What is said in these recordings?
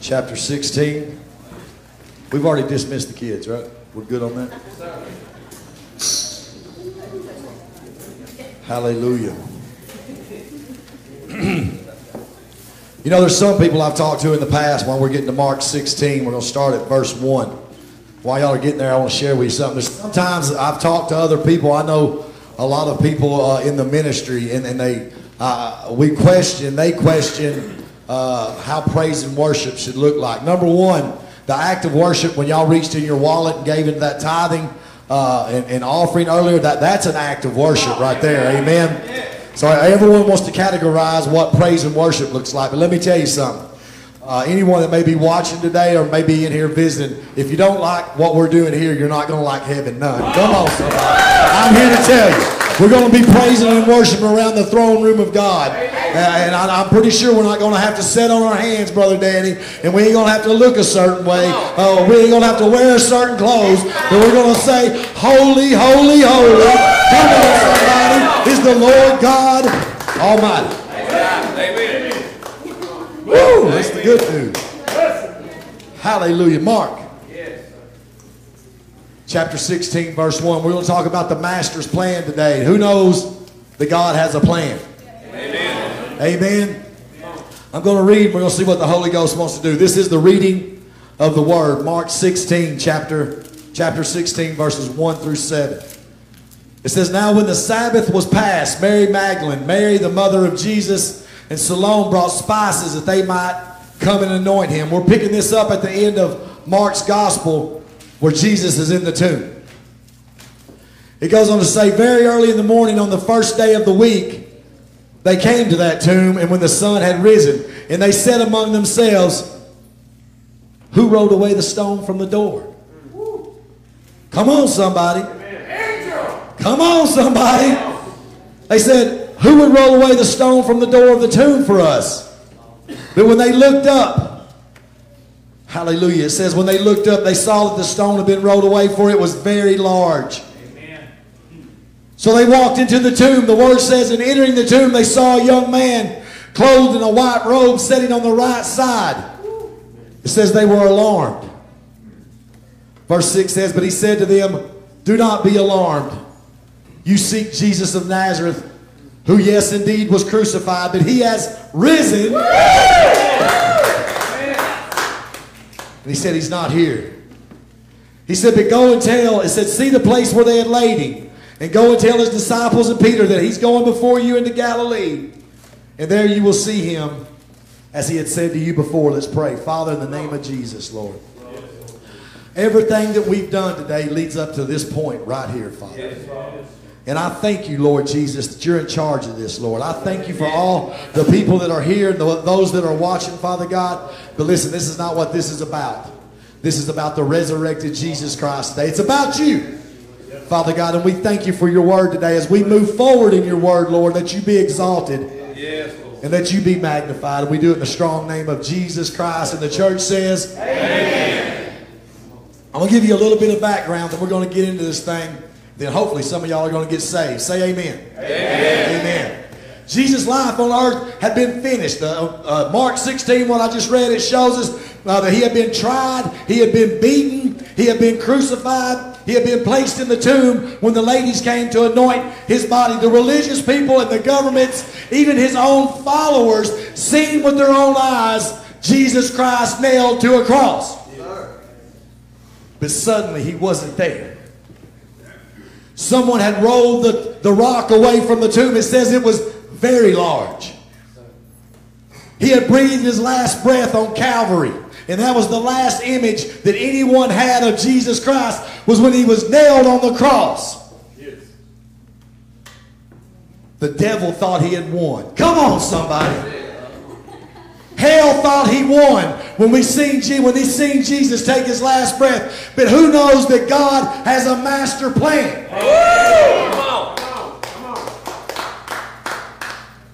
chapter 16. We've already dismissed the kids, right? We're good on that? Hallelujah. you know, there's some people I've talked to in the past when we're getting to Mark 16. We're going to start at verse 1. While y'all are getting there, I want to share with you something. There's sometimes I've talked to other people. I know a lot of people uh, in the ministry, and, and they uh, we question, they question uh, how praise and worship should look like. Number one, the act of worship when y'all reached in your wallet and gave into that tithing uh, and, and offering earlier, that, that's an act of worship right there. Amen. So everyone wants to categorize what praise and worship looks like. But let me tell you something. Uh, anyone that may be watching today or may be in here visiting, if you don't like what we're doing here, you're not going to like heaven none. Come on, somebody. I'm here to tell you. We're going to be praising and worshiping around the throne room of God. Uh, and I, am pretty sure we're not going to have to sit on our hands, Brother Danny, and we ain't going to have to look a certain way. Uh, we ain't going to have to wear certain clothes, but we're going to say, Holy, holy, holy. Come on, somebody. Is the Lord God Almighty. Amen. Woo, that's the good news. Hallelujah. Mark chapter 16, verse 1. We're going to talk about the master's plan today. Who knows that God has a plan? Amen. Amen. I'm going to read. We're going to see what the Holy Ghost wants to do. This is the reading of the Word. Mark 16, chapter, chapter 16, verses 1 through 7. It says, Now when the Sabbath was past, Mary Magdalene, Mary the mother of Jesus, and Salome brought spices that they might come and anoint him. We're picking this up at the end of Mark's Gospel where Jesus is in the tomb. It goes on to say, very early in the morning on the first day of the week, they came to that tomb, and when the sun had risen, and they said among themselves, Who rolled away the stone from the door? Come on, somebody. Come on, somebody. They said, Who would roll away the stone from the door of the tomb for us? But when they looked up, Hallelujah. It says, when they looked up, they saw that the stone had been rolled away, for it was very large. Amen. So they walked into the tomb. The word says, in entering the tomb, they saw a young man clothed in a white robe sitting on the right side. It says they were alarmed. Verse 6 says, But he said to them, Do not be alarmed. You seek Jesus of Nazareth, who, yes, indeed, was crucified, but he has risen. And he said, He's not here. He said, But go and tell, it said, See the place where they had laid him. And go and tell his disciples and Peter that he's going before you into Galilee. And there you will see him as he had said to you before. Let's pray. Father, in the name of Jesus, Lord. Everything that we've done today leads up to this point right here, Father. And I thank you, Lord Jesus, that you're in charge of this, Lord. I thank you for all the people that are here, and those that are watching, Father God. But listen, this is not what this is about. This is about the resurrected Jesus Christ today. It's about you, Father God. And we thank you for your word today as we move forward in your word, Lord, that you be exalted and that you be magnified. And we do it in the strong name of Jesus Christ. And the church says, Amen. I'm going to give you a little bit of background, and we're going to get into this thing then hopefully some of y'all are going to get saved. Say amen. Amen. amen. Jesus' life on earth had been finished. Uh, uh, Mark 16, what I just read, it shows us uh, that he had been tried, he had been beaten, he had been crucified, he had been placed in the tomb when the ladies came to anoint his body. The religious people and the governments, even his own followers, seen with their own eyes Jesus Christ nailed to a cross. But suddenly he wasn't there. Someone had rolled the, the rock away from the tomb. It says it was very large. He had breathed his last breath on Calvary. And that was the last image that anyone had of Jesus Christ was when he was nailed on the cross. The devil thought he had won. Come on, somebody. Hell thought he won when we seen when he seen Jesus take his last breath. But who knows that God has a master plan?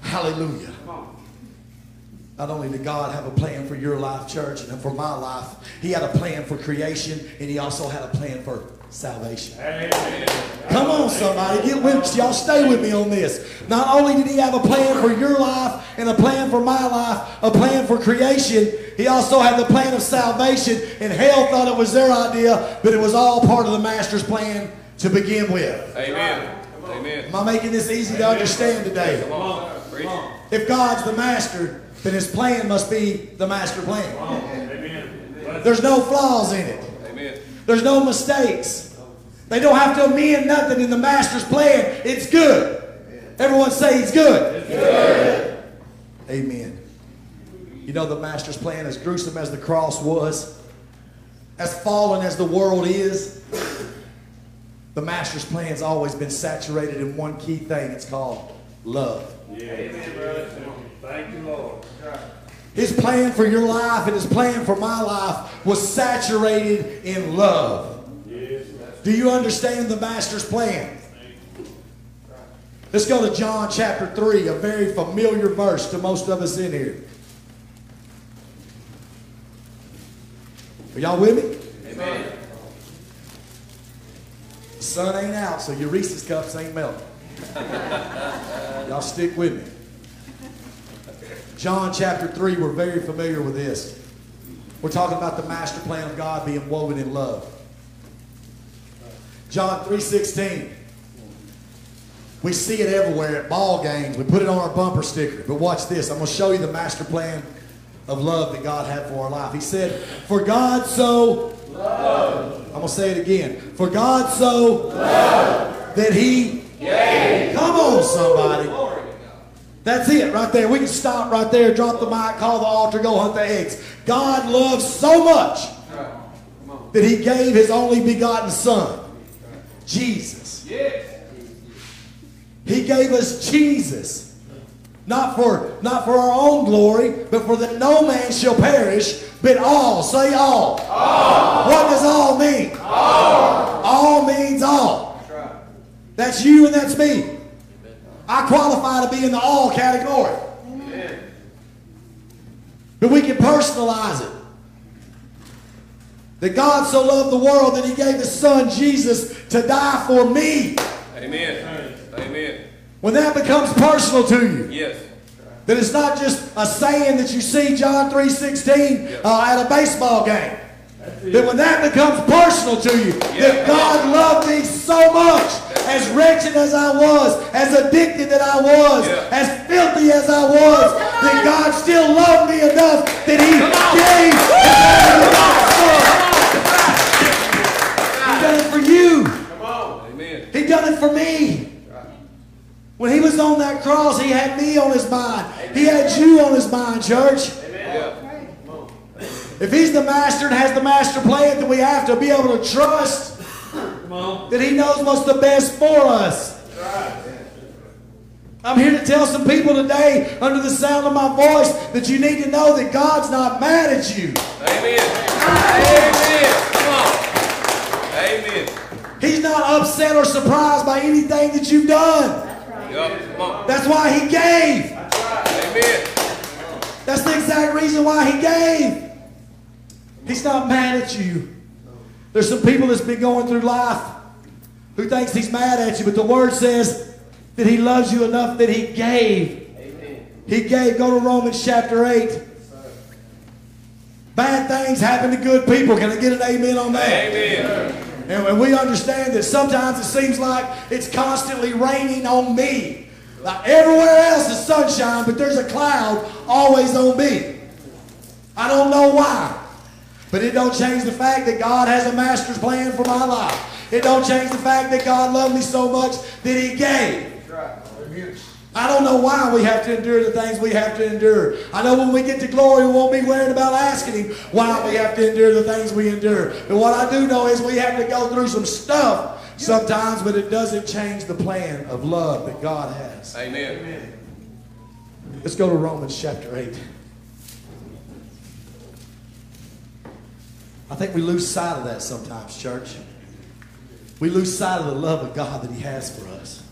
Hallelujah. Not only did God have a plan for your life, church, and for my life, He had a plan for creation, and He also had a plan for salvation. Amen. Come on, somebody, get with Y'all stay with me on this. Not only did He have a plan for your life and a plan for my life, a plan for creation, He also had the plan of salvation. And hell thought it was their idea, but it was all part of the Master's plan to begin with. Amen. Amen. Am I making this easy to understand today? Come on. If God's the master, then his plan must be the master plan. Amen. There's no flaws in it. Amen. There's no mistakes. They don't have to amend nothing in the master's plan. It's good. Everyone say it's good. good. Amen. You know the master's plan, as gruesome as the cross was, as fallen as the world is, the master's plan has always been saturated in one key thing. It's called love. Yeah. Amen, brother. Thank you, Lord. His plan for your life and his plan for my life was saturated in love. Yes. Do you understand the master's plan? Let's go to John chapter 3, a very familiar verse to most of us in here. Are y'all with me? Amen. The sun ain't out, so your Reese's cups ain't melting. Y'all stick with me. John chapter 3, we're very familiar with this. We're talking about the master plan of God being woven in love. John 3.16. We see it everywhere at ball games. We put it on our bumper sticker. But watch this. I'm going to show you the master plan of love that God had for our life. He said, For God so loved. I'm going to say it again. For God so loved that he gave. Come on, somebody. That's it right there. We can stop right there, drop the mic, call the altar, go hunt the eggs. God loves so much that he gave his only begotten son, Jesus. He gave us Jesus. Not for, not for our own glory, but for that no man shall perish, but all. Say all. all. What does all mean? All. All means all. That's you and that's me. I qualify to be in the all category. But we can personalize it. That God so loved the world that he gave his son Jesus to die for me. Amen. Amen. When that becomes personal to you. Yes. That it's not just a saying that you see John 3.16 uh, at a baseball game. That when that becomes personal to you, that God loved me so much, as wretched as I was, as addicted that I was, as filthy as I was, oh, that God still loved me enough that He gave He done it for you. He done it for me. When he was on that cross, he had me on his mind. He had you on his mind, church. Yeah. If he's the master and has the master plan, then we have to be able to trust that he knows what's the best for us. I'm here to tell some people today, under the sound of my voice, that you need to know that God's not mad at you. Amen. Amen. Come on. Amen. He's not upset or surprised by anything that you've done. Yup. Come on. That's why he gave. Amen. That's the exact reason why he gave. He's not mad at you. There's some people that's been going through life who thinks he's mad at you, but the word says that he loves you enough that he gave. He gave. Go to Romans chapter 8. Bad things happen to good people. Can I get an amen on that? Amen. And we understand that sometimes it seems like it's constantly raining on me. Like everywhere else is sunshine, but there's a cloud always on me. I don't know why. But it don't change the fact that God has a master's plan for my life. It don't change the fact that God loved me so much that he gave. I don't know why we have to endure the things we have to endure. I know when we get to glory, we won't be worried about asking Him why we have to endure the things we endure. But what I do know is we have to go through some stuff sometimes, but it doesn't change the plan of love that God has. Amen. Let's go to Romans chapter 8. I think we lose sight of that sometimes, church. We lose sight of the love of God that He has for us.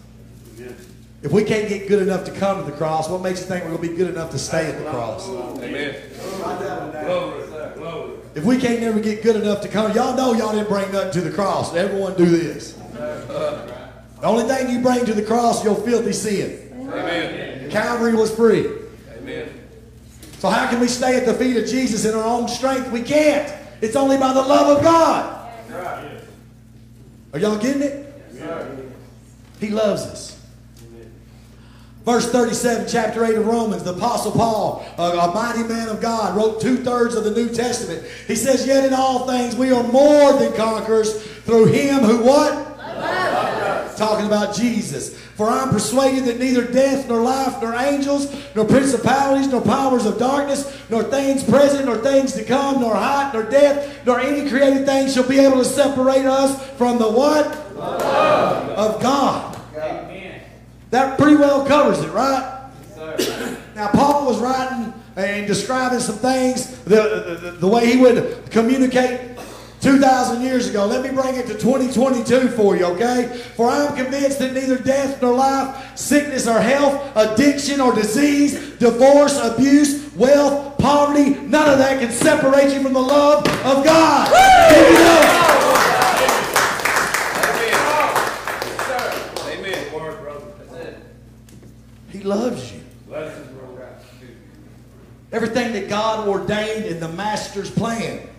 If we can't get good enough to come to the cross, what makes you think we're going to be good enough to stay at the cross? Amen. If we can't never get good enough to come, y'all know y'all didn't bring nothing to the cross. Everyone do this. The only thing you bring to the cross, is your filthy sin. Amen. Calvary was free. Amen. So how can we stay at the feet of Jesus in our own strength? We can't. It's only by the love of God. Are y'all getting it? He loves us. Verse 37, chapter 8 of Romans, the Apostle Paul, a, a mighty man of God, wrote two thirds of the New Testament. He says, Yet in all things we are more than conquerors through him who what? Talking about Jesus. For I'm persuaded that neither death, nor life, nor angels, nor principalities, nor powers of darkness, nor things present, nor things to come, nor height, nor depth, nor any created thing shall be able to separate us from the what? Of God. That pretty well covers it, right? Now, Paul was writing and describing some things, the, the, the way he would communicate 2,000 years ago. Let me bring it to 2022 for you, okay? For I am convinced that neither death nor life, sickness or health, addiction or disease, divorce, abuse, wealth, poverty, none of that can separate you from the love of God. Give it up. Amen. Amen. Word, brother. He loves you. Everything that God ordained in the Master's plan.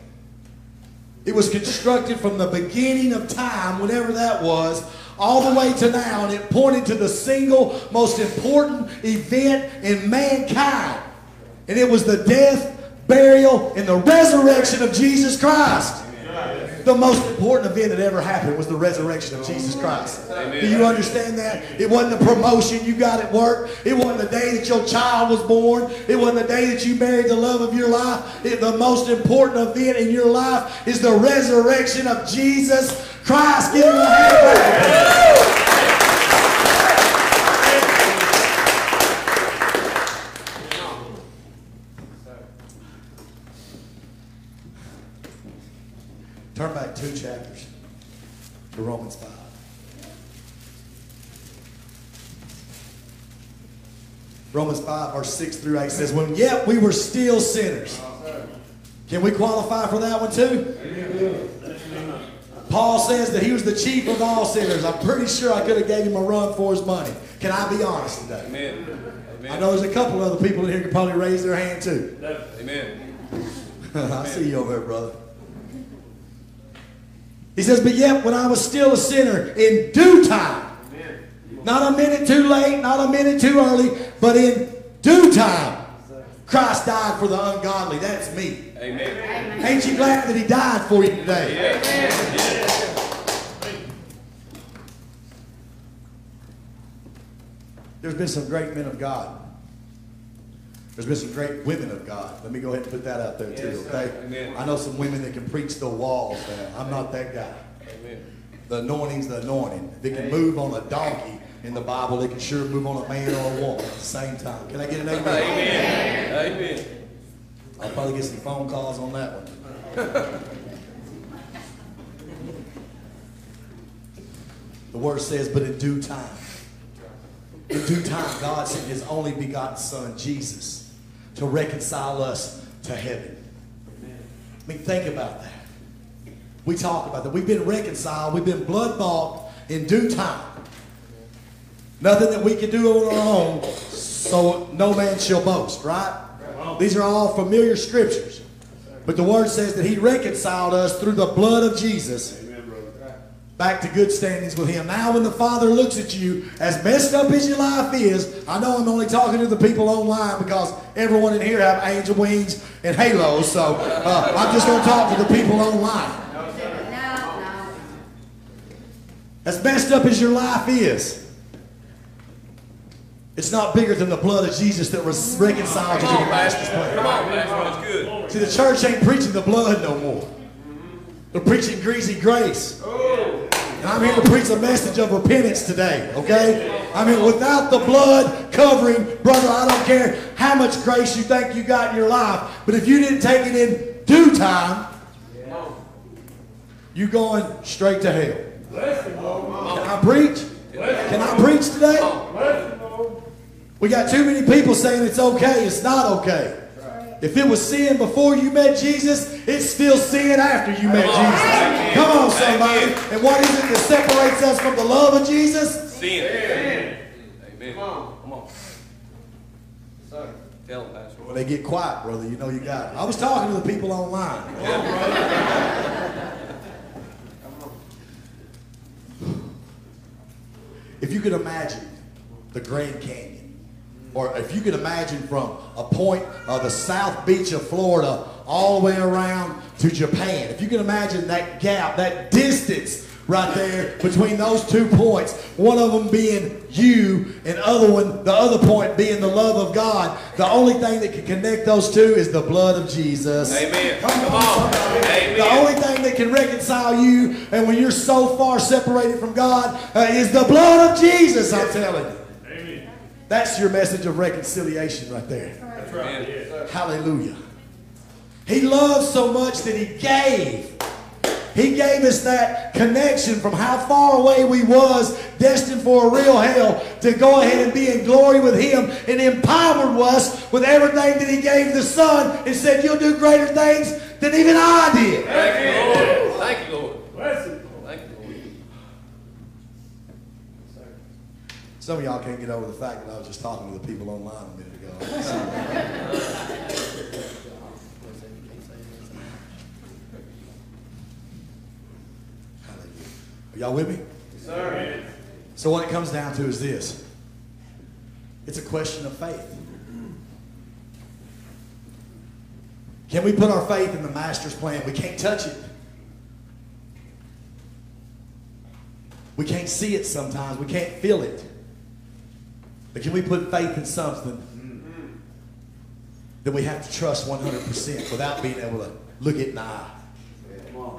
It was constructed from the beginning of time, whatever that was, all the way to now, and it pointed to the single most important event in mankind. And it was the death, burial, and the resurrection of Jesus Christ. The most important event that ever happened was the resurrection of Jesus Christ. Do you understand that? It wasn't the promotion you got at work. It wasn't the day that your child was born. It wasn't the day that you married the love of your life. It- the most important event in your life is the resurrection of Jesus Christ. Give him a hand. Turn back two chapters to Romans 5. Romans 5, verse 6 through 8 says, When yet we were still sinners. Can we qualify for that one too? Paul says that he was the chief of all sinners. I'm pretty sure I could have gave him a run for his money. Can I be honest today? Amen. I know there's a couple other people in here who could probably raise their hand too. Amen. I see you over there, brother. He says, But yet, when I was still a sinner, in due time, not a minute too late, not a minute too early, but in due time, Christ died for the ungodly. That's me. Amen. Ain't you glad that He died for you today? There's been some great men of God. There's been some great women of God. Let me go ahead and put that out there too, okay? Amen. I know some women that can preach the walls, man. I'm not that guy. Amen. The anointing's the anointing. It can move on a donkey in the Bible, it can sure move on a man or a woman at the same time. Can I get an amen? Amen. Amen. I'll probably get some phone calls on that one. the word says, but in due time. In due time, God sent his only begotten Son, Jesus, to reconcile us to heaven. I mean, think about that. We talk about that. We've been reconciled. We've been blood bought in due time. Nothing that we can do on our own, so no man shall boast, right? These are all familiar scriptures. But the word says that he reconciled us through the blood of Jesus back to good standings with him. Now when the Father looks at you, as messed up as your life is, I know I'm only talking to the people online because everyone in here have angel wings and halos, so uh, I'm just going to talk to the people online. As messed up as your life is, it's not bigger than the blood of Jesus that was reconciled you to the Master's plan. Come on. That's good. See, the church ain't preaching the blood no more. They're preaching greasy grace. And I'm here to preach a message of repentance today, okay? I mean, without the blood covering, brother, I don't care how much grace you think you got in your life, but if you didn't take it in due time, you're going straight to hell. Can I preach? Can I preach today? We got too many people saying it's okay. It's not okay. If it was sin before you met Jesus, it's still sin after you met Jesus. Come on, somebody. And what is it that separates us from the love of Jesus? Sin. Amen. Come on. Come on. Sir. Tell them, Pastor. When they get quiet, brother, you know you got it. I was talking to the people online. Come on. If you could imagine the Grand Canyon, or if you can imagine from a point of the south beach of Florida all the way around to Japan, if you can imagine that gap, that distance right there between those two points, one of them being you and other one, the other point being the love of God, the only thing that can connect those two is the blood of Jesus. Amen. Come Come on, on. Amen. The only thing that can reconcile you and when you're so far separated from God uh, is the blood of Jesus, I'm telling you. Amen. That's your message of reconciliation right there. That's right. Yes. Hallelujah. He loved so much that he gave. He gave us that connection from how far away we was, destined for a real hell, to go ahead and be in glory with him and empowered us with everything that he gave the Son and said, you'll do greater things than even I did. Thank you, Lord. Thank you, Lord. Bless you, Lord. Thank you, Lord. Some of y'all can't get over the fact that I was just talking to the people online a minute ago. Are y'all with me? Yes, Sir. So what it comes down to is this. It's a question of faith. Can we put our faith in the master's plan? We can't touch it. We can't see it sometimes. We can't feel it. But can we put faith in something that we have to trust 100% without being able to look it in the eye?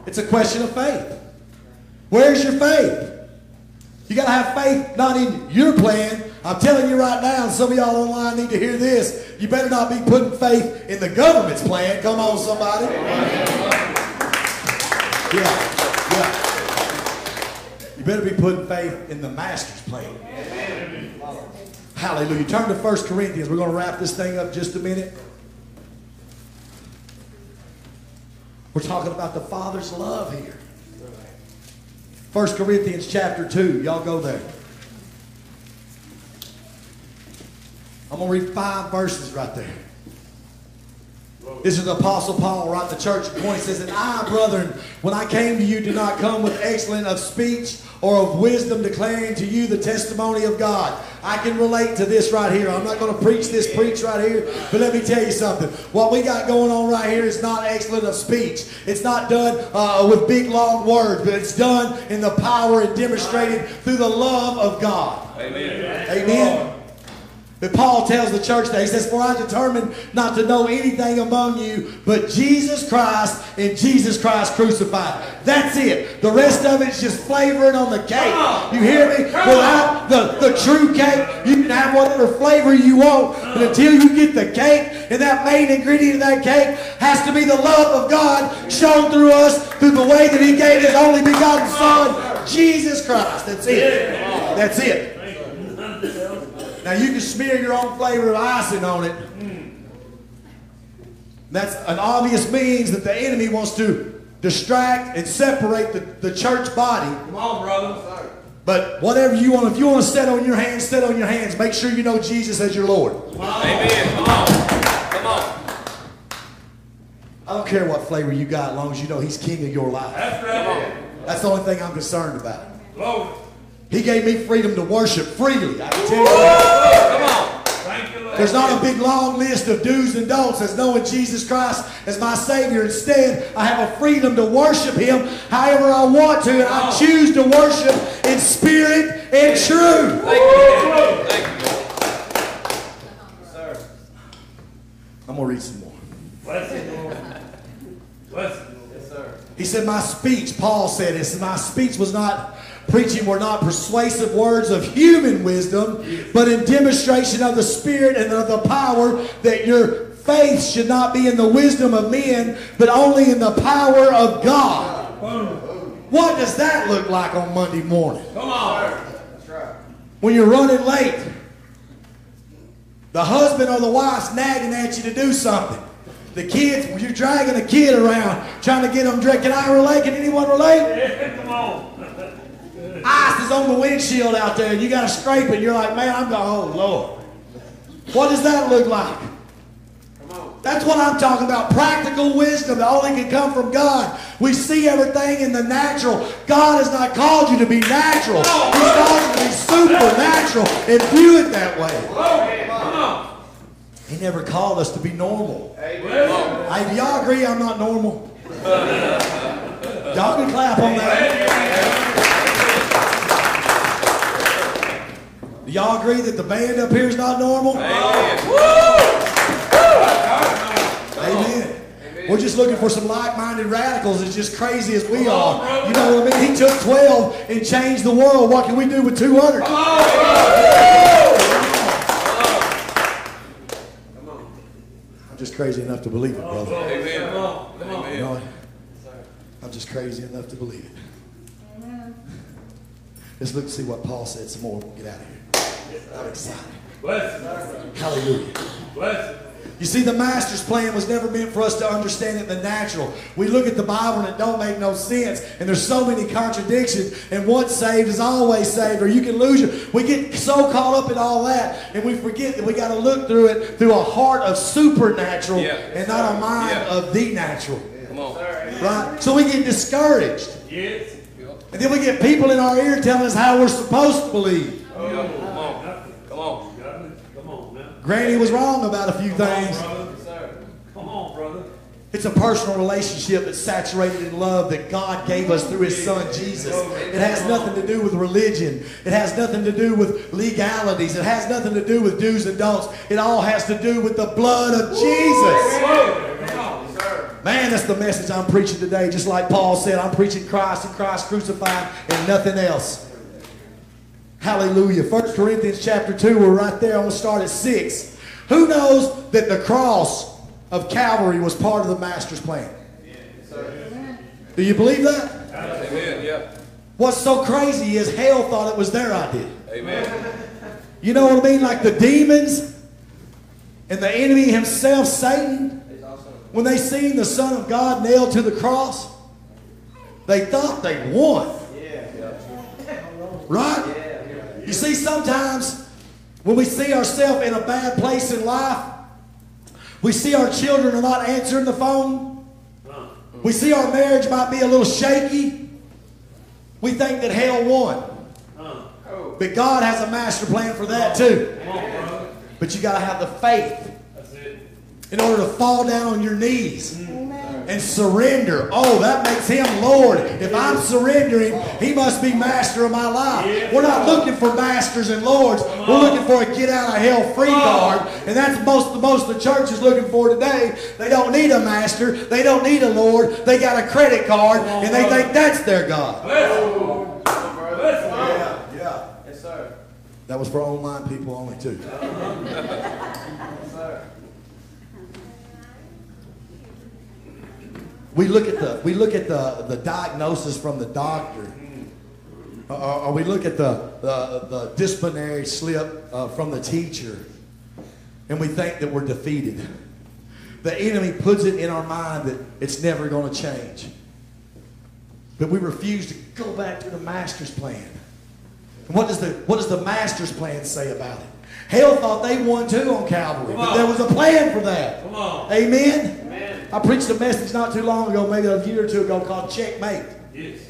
It's a question of faith. Where's your faith? You got to have faith not in your plan. I'm telling you right now, some of y'all online need to hear this. You better not be putting faith in the government's plan. Come on, somebody. Yeah, yeah. You better be putting faith in the master's plan. Hallelujah. Turn to 1 Corinthians. We're going to wrap this thing up just a minute. We're talking about the Father's love here. 1 Corinthians chapter 2. Y'all go there. I'm going to read five verses right there. This is the Apostle Paul writing the church Corinth. Says, And I, brethren, when I came to you, did not come with excellence of speech or of wisdom, declaring to you the testimony of God. I can relate to this right here. I'm not going to preach this preach right here, but let me tell you something. What we got going on right here is not excellent of speech. It's not done uh, with big, long words, but it's done in the power and demonstrated through the love of God. Amen. Amen. But Paul tells the church that he says, For I determined not to know anything among you but Jesus Christ and Jesus Christ crucified. That's it. The rest of it's just flavoring on the cake. You hear me? Without the, the true cake, you can have whatever flavor you want. But until you get the cake, and that main ingredient of that cake has to be the love of God shown through us through the way that he gave his only begotten Son, Jesus Christ. That's it. That's it. Now you can smear your own flavor of icing on it. That's an obvious means that the enemy wants to distract and separate the, the church body. Come on, brother. But whatever you want, if you want to sit on your hands, sit on your hands. Make sure you know Jesus as your Lord. Amen. Come on. Come on. I don't care what flavor you got, as long as you know He's King of your life. That's right. That's the only thing I'm concerned about. Glory. He gave me freedom to worship freely. I can tell you. Come on. Thank you, Lord. There's not a big long list of do's and don'ts as knowing Jesus Christ as my Savior. Instead, I have a freedom to worship Him however I want to, and I choose to worship in spirit and truth. Thank you, Lord. Thank you, Sir. I'm going to read some more. Bless you, Lord. Bless you, Lord. Yes, sir. He said, My speech, Paul said this, my speech was not, preaching were not persuasive words of human wisdom, but in demonstration of the Spirit and of the power that your faith should not be in the wisdom of men, but only in the power of God. What does that look like on Monday morning? Come on. When you're running late, the husband or the wife's nagging at you to do something. The kids, you're dragging a kid around trying to get them dressed. Can I relate? Can anyone relate? Yeah, come on. Ice is on the windshield out there and you got to scrape it. You're like, man, I'm going, oh, Lord. What does that look like? That's what I'm talking about. Practical wisdom that only can come from God. We see everything in the natural. God has not called you to be natural. He's called you to be supernatural and view it that way. He never called us to be normal. Hey, do y'all agree I'm not normal? Y'all can clap on that. Y'all agree that the band up here is not normal? Amen. We're just looking for some like-minded radicals as just crazy as we are. You know what I mean? He took 12 and changed the world. What can we do with 200? I'm just crazy enough to believe it, brother. Amen. come on. Come on. You know, I'm just crazy enough to believe it. Let's look and see what Paul said some more. We'll get out of here. I'm excited. Bless. Hallelujah. Bless. You see, the master's plan was never meant for us to understand it in the natural. We look at the Bible and it don't make no sense. And there's so many contradictions. And once saved is always saved, or you can lose it. We get so caught up in all that, and we forget that we got to look through it through a heart of supernatural Yeah. and not a mind Yeah. of the natural. Come on. Right? So we get discouraged. Yes. And then we get people in our ear telling us how we're supposed to believe. Oh, yeah. Come on. Come on. Got me. Come on now. Granny was wrong about a few Come on, things. brother. Come on, brother. It's a personal relationship that's saturated in love that God gave us through His Son Jesus. It has nothing to do with religion. It has nothing to do with legalities. It has nothing to do with do's and don'ts. It all has to do with the blood of Jesus. Man, that's the message I'm preaching today. Just like Paul said, I'm preaching Christ and Christ crucified and nothing else. Hallelujah. 1 Corinthians chapter 2, we're right there. I'm going to start at 6. Who knows that the cross of Calvary was part of the Master's plan? Do you believe that? Amen. Yeah. What's so crazy is hell thought it was their idea. Amen. You know what I mean? Like the demons and the enemy himself, Satan, when they seen the Son of God nailed to the cross, they thought they won. Right? You see, sometimes when we see ourselves in a bad place in life, we see our children are not answering the phone. We see our marriage might be a little shaky. We think that hell won. But God has a master plan for that too. Come on, brother. But you got to have the faith in order to fall down on your knees and surrender. Oh, that makes him Lord. If I'm surrendering, he must be master of my life. We're not looking for masters and lords. We're looking for a get out of hell free card. And that's most the most the church is looking for today. They don't need a master. They don't need a lord. They got a credit card and they think that's their God. Bless it. Bless it. Yeah, yeah. Yes, sir. That was for online people only too. Yes, sir. We look at the we look at the, the diagnosis from the doctor, or, or we look at the the, the disciplinary slip uh, from the teacher, and we think that we're defeated. The enemy puts it in our mind that it's never going to change, but we refuse to go back to the master's plan. And what does the what does the master's plan say about it? Hell thought they won too on Calvary, but there was a plan for that. Come on. Amen. I preached a message not too long ago, maybe a year or two ago, called Checkmate. Yes.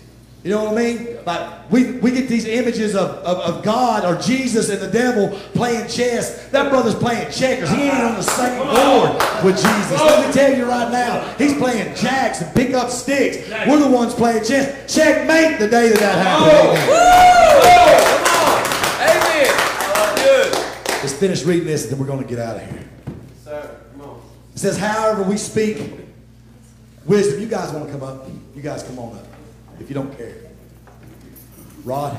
You know what I mean? Like we, we get these images of, of, of God or Jesus and the devil playing chess. That brother's playing checkers. He ain't on the same board with Jesus. Let me tell you right now, he's playing jacks and pick up sticks. We're the ones playing chess. Checkmate the day that that happened. Oh. Amen. Amen. Good. Let's finish reading this and then we're going to get out of here. Sir. It says, however, we speak wisdom. You guys want to come up? You guys come on up if you don't care. Rod,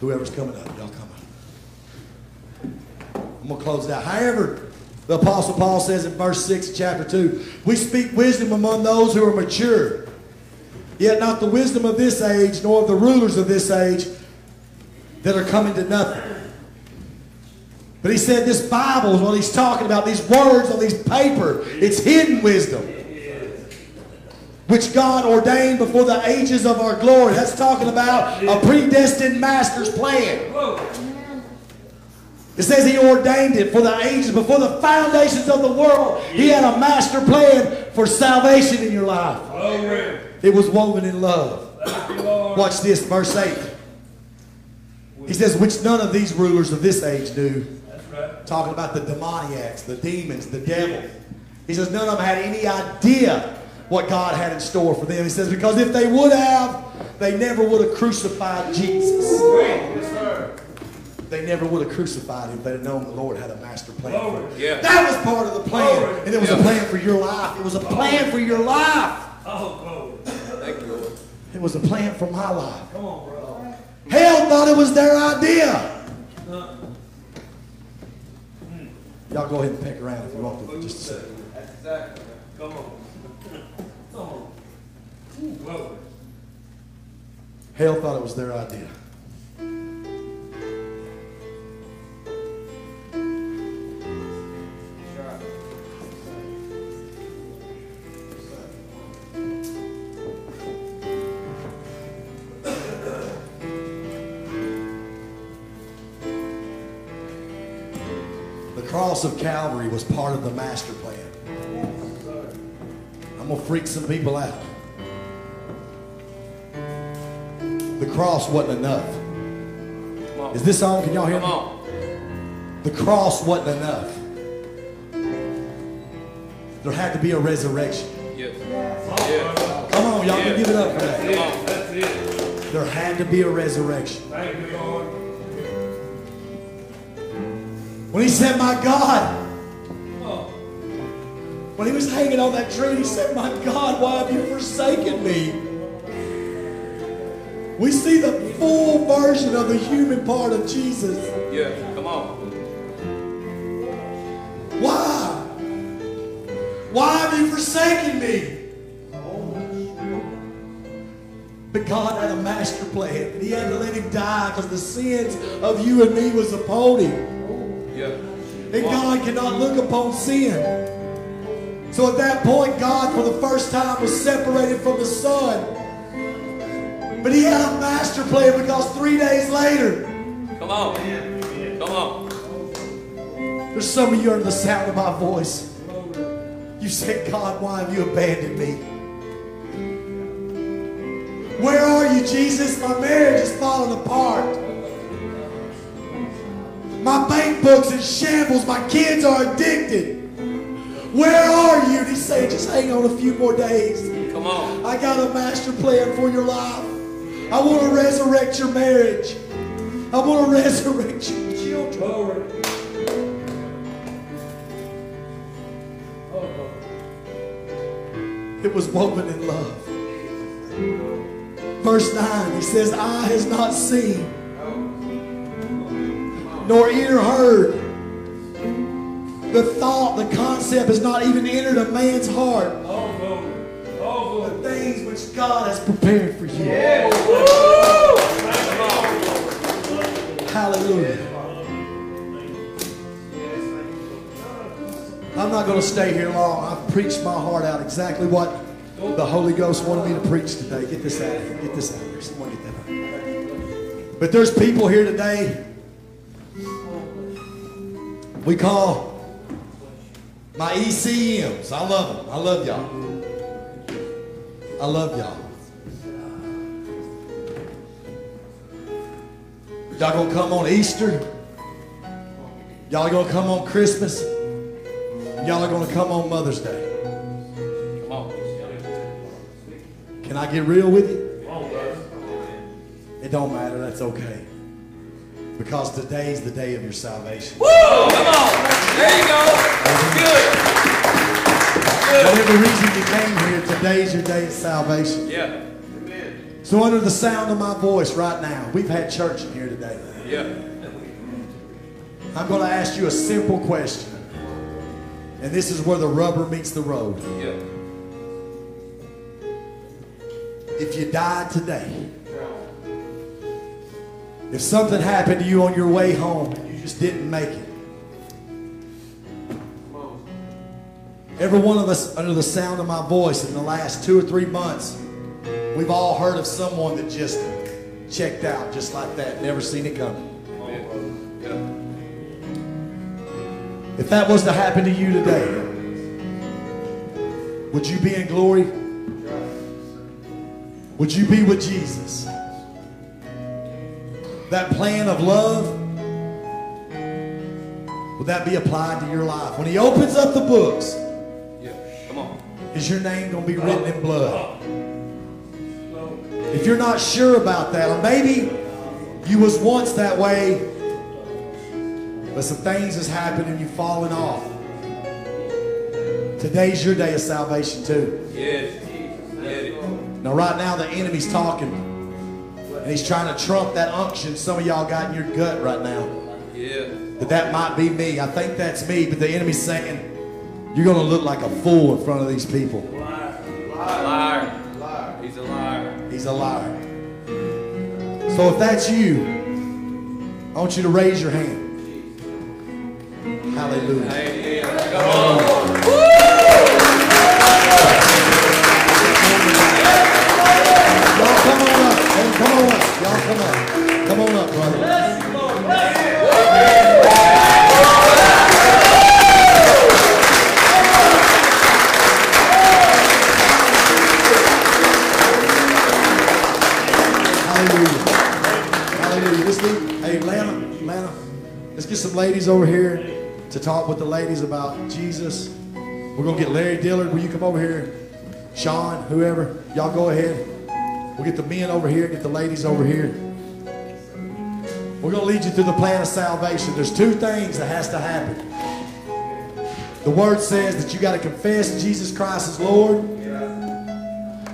whoever's coming up, y'all come up. I'm going to close it out. However, the Apostle Paul says in verse 6 of chapter 2, we speak wisdom among those who are mature, yet not the wisdom of this age, nor of the rulers of this age that are coming to nothing. But he said this Bible is what he's talking about, these words on these paper. It's hidden wisdom. Which God ordained before the ages of our glory. That's talking about a predestined master's plan. It says he ordained it for the ages, before the foundations of the world. He had a master plan for salvation in your life. It was woven in love. Watch this, verse 8. He says, which none of these rulers of this age knew. Right. Talking about the demoniacs, the demons, the devil. He says, none of them had any idea what God had in store for them. He says, because if they would have, they never would have crucified Jesus. Yes, sir. They never would have crucified him if they'd have known the Lord had a master plan for him. Yeah. That was part of the plan. Glory. And it was a plan for your life. It was a plan for your life. Oh, glory. Thank you, Lord. It was a plan for my life. Come on, bro. Hell thought it was their idea. Uh, Y'all go ahead and pick around if you want to for just a second. That's exactly. Come on. Come on. Ooh. Hell thought it was their idea. Cross of Calvary was part of the master plan. I'm going to freak some people out. The cross wasn't enough. Is this on? Can y'all hear me? The cross wasn't enough. There had to be a resurrection. Yes. Come on, y'all Yeah. can give it up for that. That's it. That's it. There had to be a resurrection. When he said, My God, Oh, when he was hanging on that tree, he said, My God, why have you forsaken me? We see the full version of the human part of Jesus. Yeah. Come on. Why? Why have you forsaken me? But God had a master plan, and He had to let Him die because the sins of you and me was upon Him. And God cannot look upon sin. So at that point, God, for the first time, was separated from the Son. But He had a master plan because three days later, Come on. Come on. there's some of you under the sound of my voice. You said, God, why have you abandoned me? Where are you, Jesus? My marriage is falling apart. My bank book's in shambles. My kids are addicted. Where are you? And he's saying, just hang on a few more days. Come on. I got a master plan for your life. I want to resurrect your marriage. I want to resurrect your children. glory. Oh. It was woven in love. Verse 9, he says, Eye has not seen, nor ear heard. The thought, the concept has not even entered a man's heart. The things which God has prepared for you. Hallelujah. I'm not going to stay here long. I've preached my heart out exactly what the Holy Ghost wanted me to preach today. Get this out of here. Get this out of here. Someone get that out. But there's people here today we call my ECMs. I love them. I love y'all. I love y'all. Y'all gonna come on Easter. Y'all gonna come on Christmas. Y'all are gonna come on Mother's Day. Come on. Can I get real with you? Come on, brother. It don't matter. That's okay. Because today's the day of your salvation. Woo! Come on. There you go. That's Good. Whatever reason you came here, today's your day of salvation. Yeah. Amen. So under the sound of my voice right now, we've had church in here today. Yeah. I'm going to ask you a simple question. And this is where the rubber meets the road. Yeah. If you died today, if something happened to you on your way home and you just didn't make it, every one of us under the sound of my voice in the last two or three months, we've all heard of someone that just checked out just like that, never seen it coming. If that was to happen to you today, would you be in glory? Would you be with Jesus? That plan of love, would that be applied to your life? When he opens up the books, Yeah. Come on. is your name going to be written in blood? If you're not sure about that, or maybe you was once that way, but some things has happened and you've fallen off. Today's your day of salvation too. Yes. Now, right now, the enemy's talking, and he's trying to trump that unction some of y'all got in your gut right now. Yeah. That that might be me. I think that's me, but the enemy's saying you're going to look like a fool in front of these people. Liar. Liar. liar. He's a liar. He's a liar. So if that's you, I want you to raise your hand. Hallelujah. Amen. Come on. Y'all come on up. Y'all come up. Come on up, brother. Hallelujah. Hallelujah. Let's let's get some ladies over here to talk with the ladies about Jesus. We're to get Larry Dillard. Will you come over here? Sean, whoever. Y'all go ahead. We'll get the men over here, get the ladies over here. We're going to lead you through the plan of salvation. There's two things that has to happen. The word says that you got to confess Jesus Christ as Lord.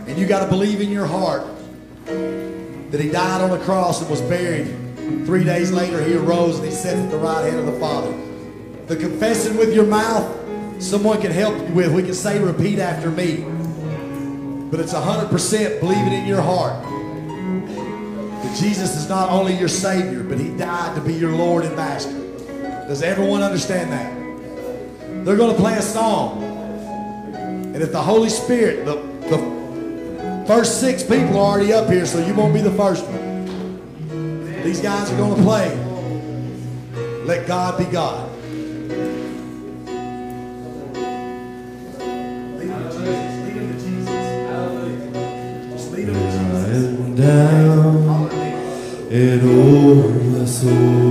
And you got to believe in your heart that he died on the cross and was buried. Three days later, he arose and he sat at the right hand of the Father. The confessing with your mouth, someone can help you with. We can say, repeat after me. But it's 100% believing in your heart that Jesus is not only your Savior, but he died to be your Lord and Master. Does everyone understand that? They're going to play a song. And if the Holy Spirit, the, the First six people are already up here, so you won't be the first one. These guys are going to play. Let God be God. Oh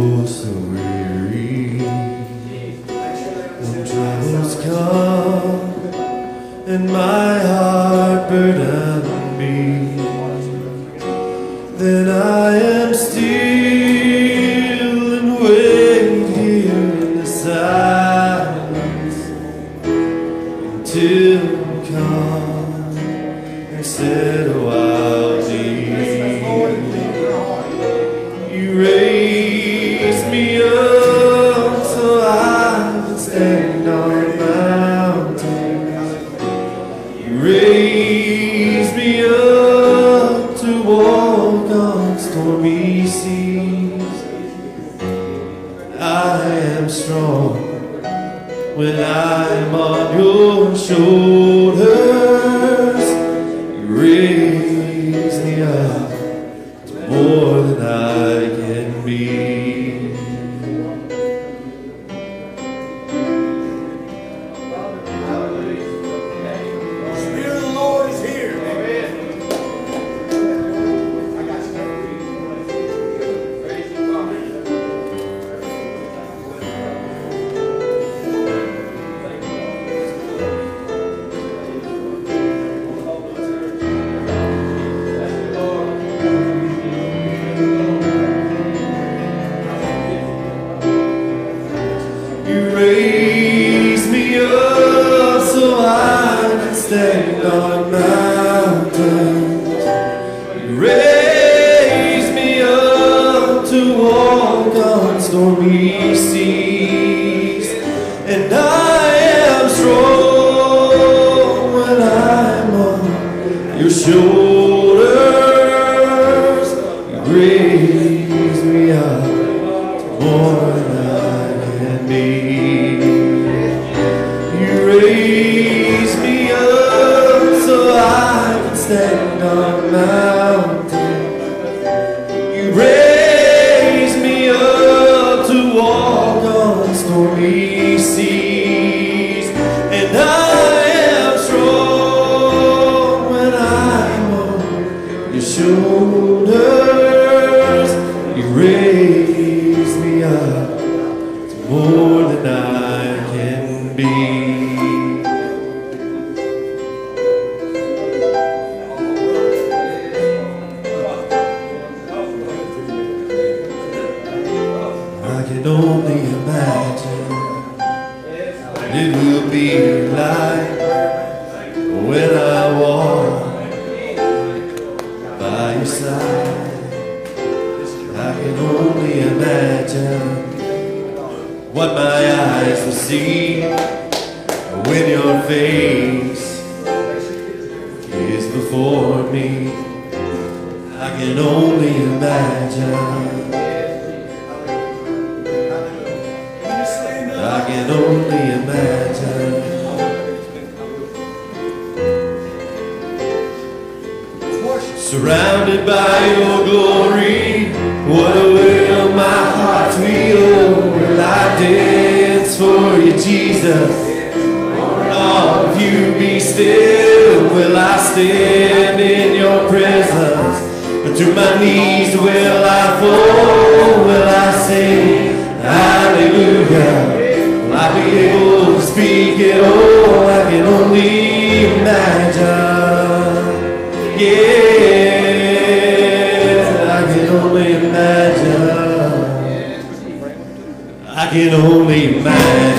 Oh. can only imagine.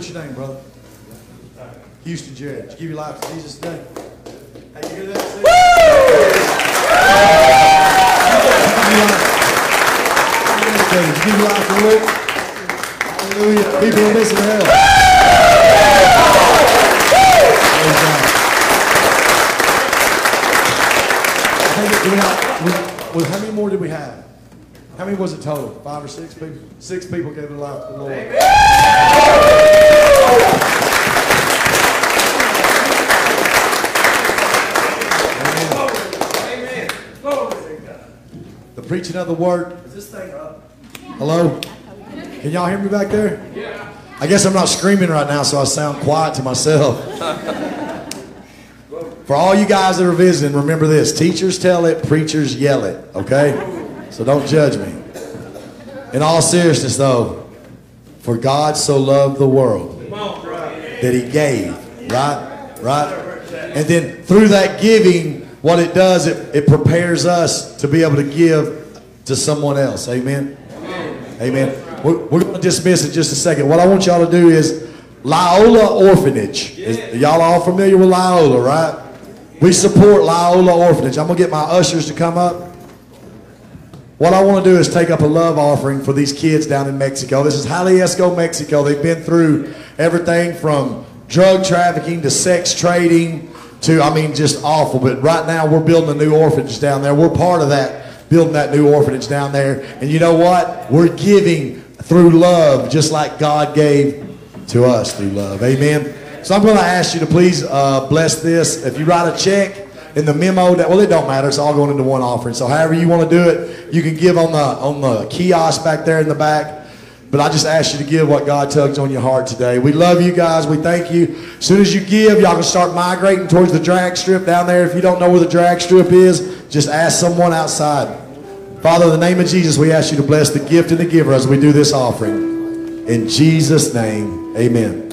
What's your name, brother? Houston Judge. Give your life to Jesus today. Hey, you hear that? Woo! Give your life to Luke. Hallelujah. People are missing hell. Was it total? Five or six people? Six people gave their life to the Lord. Amen. Glory to God. The preaching of the word. Is this thing up? Hello? Can y'all hear me back there? Yeah. I guess I'm not screaming right now, so I sound quiet to myself. For all you guys that are visiting, remember this teachers tell it, preachers yell it, okay? So don't judge me. In all seriousness, though, for God so loved the world that he gave, right? Right? And then through that giving, what it does, it, it prepares us to be able to give to someone else. Amen? Amen. We're, we're going to dismiss in just a second. What I want y'all to do is Liola Orphanage. Is, y'all all familiar with Liola, right? We support Liola Orphanage. I'm going to get my ushers to come up. What I want to do is take up a love offering for these kids down in Mexico. This is Jalisco, Mexico. They've been through everything from drug trafficking to sex trading to, I mean, just awful. But right now we're building a new orphanage down there. We're part of that, building that new orphanage down there. And you know what? We're giving through love, just like God gave to us through love. Amen. So I'm going to ask you to please uh, bless this. If you write a check in the memo, that well, it don't matter. It's all going into one offering. So however you want to do it, you can give on the on the kiosk back there in the back. But I just ask you to give what God tugs on your heart today. We love you guys. We thank you. As soon as you give, y'all can start migrating towards the drag strip down there. If you don't know where the drag strip is, just ask someone outside. Father, in the name of Jesus, we ask you to bless the gift and the giver as we do this offering. In Jesus' name, amen.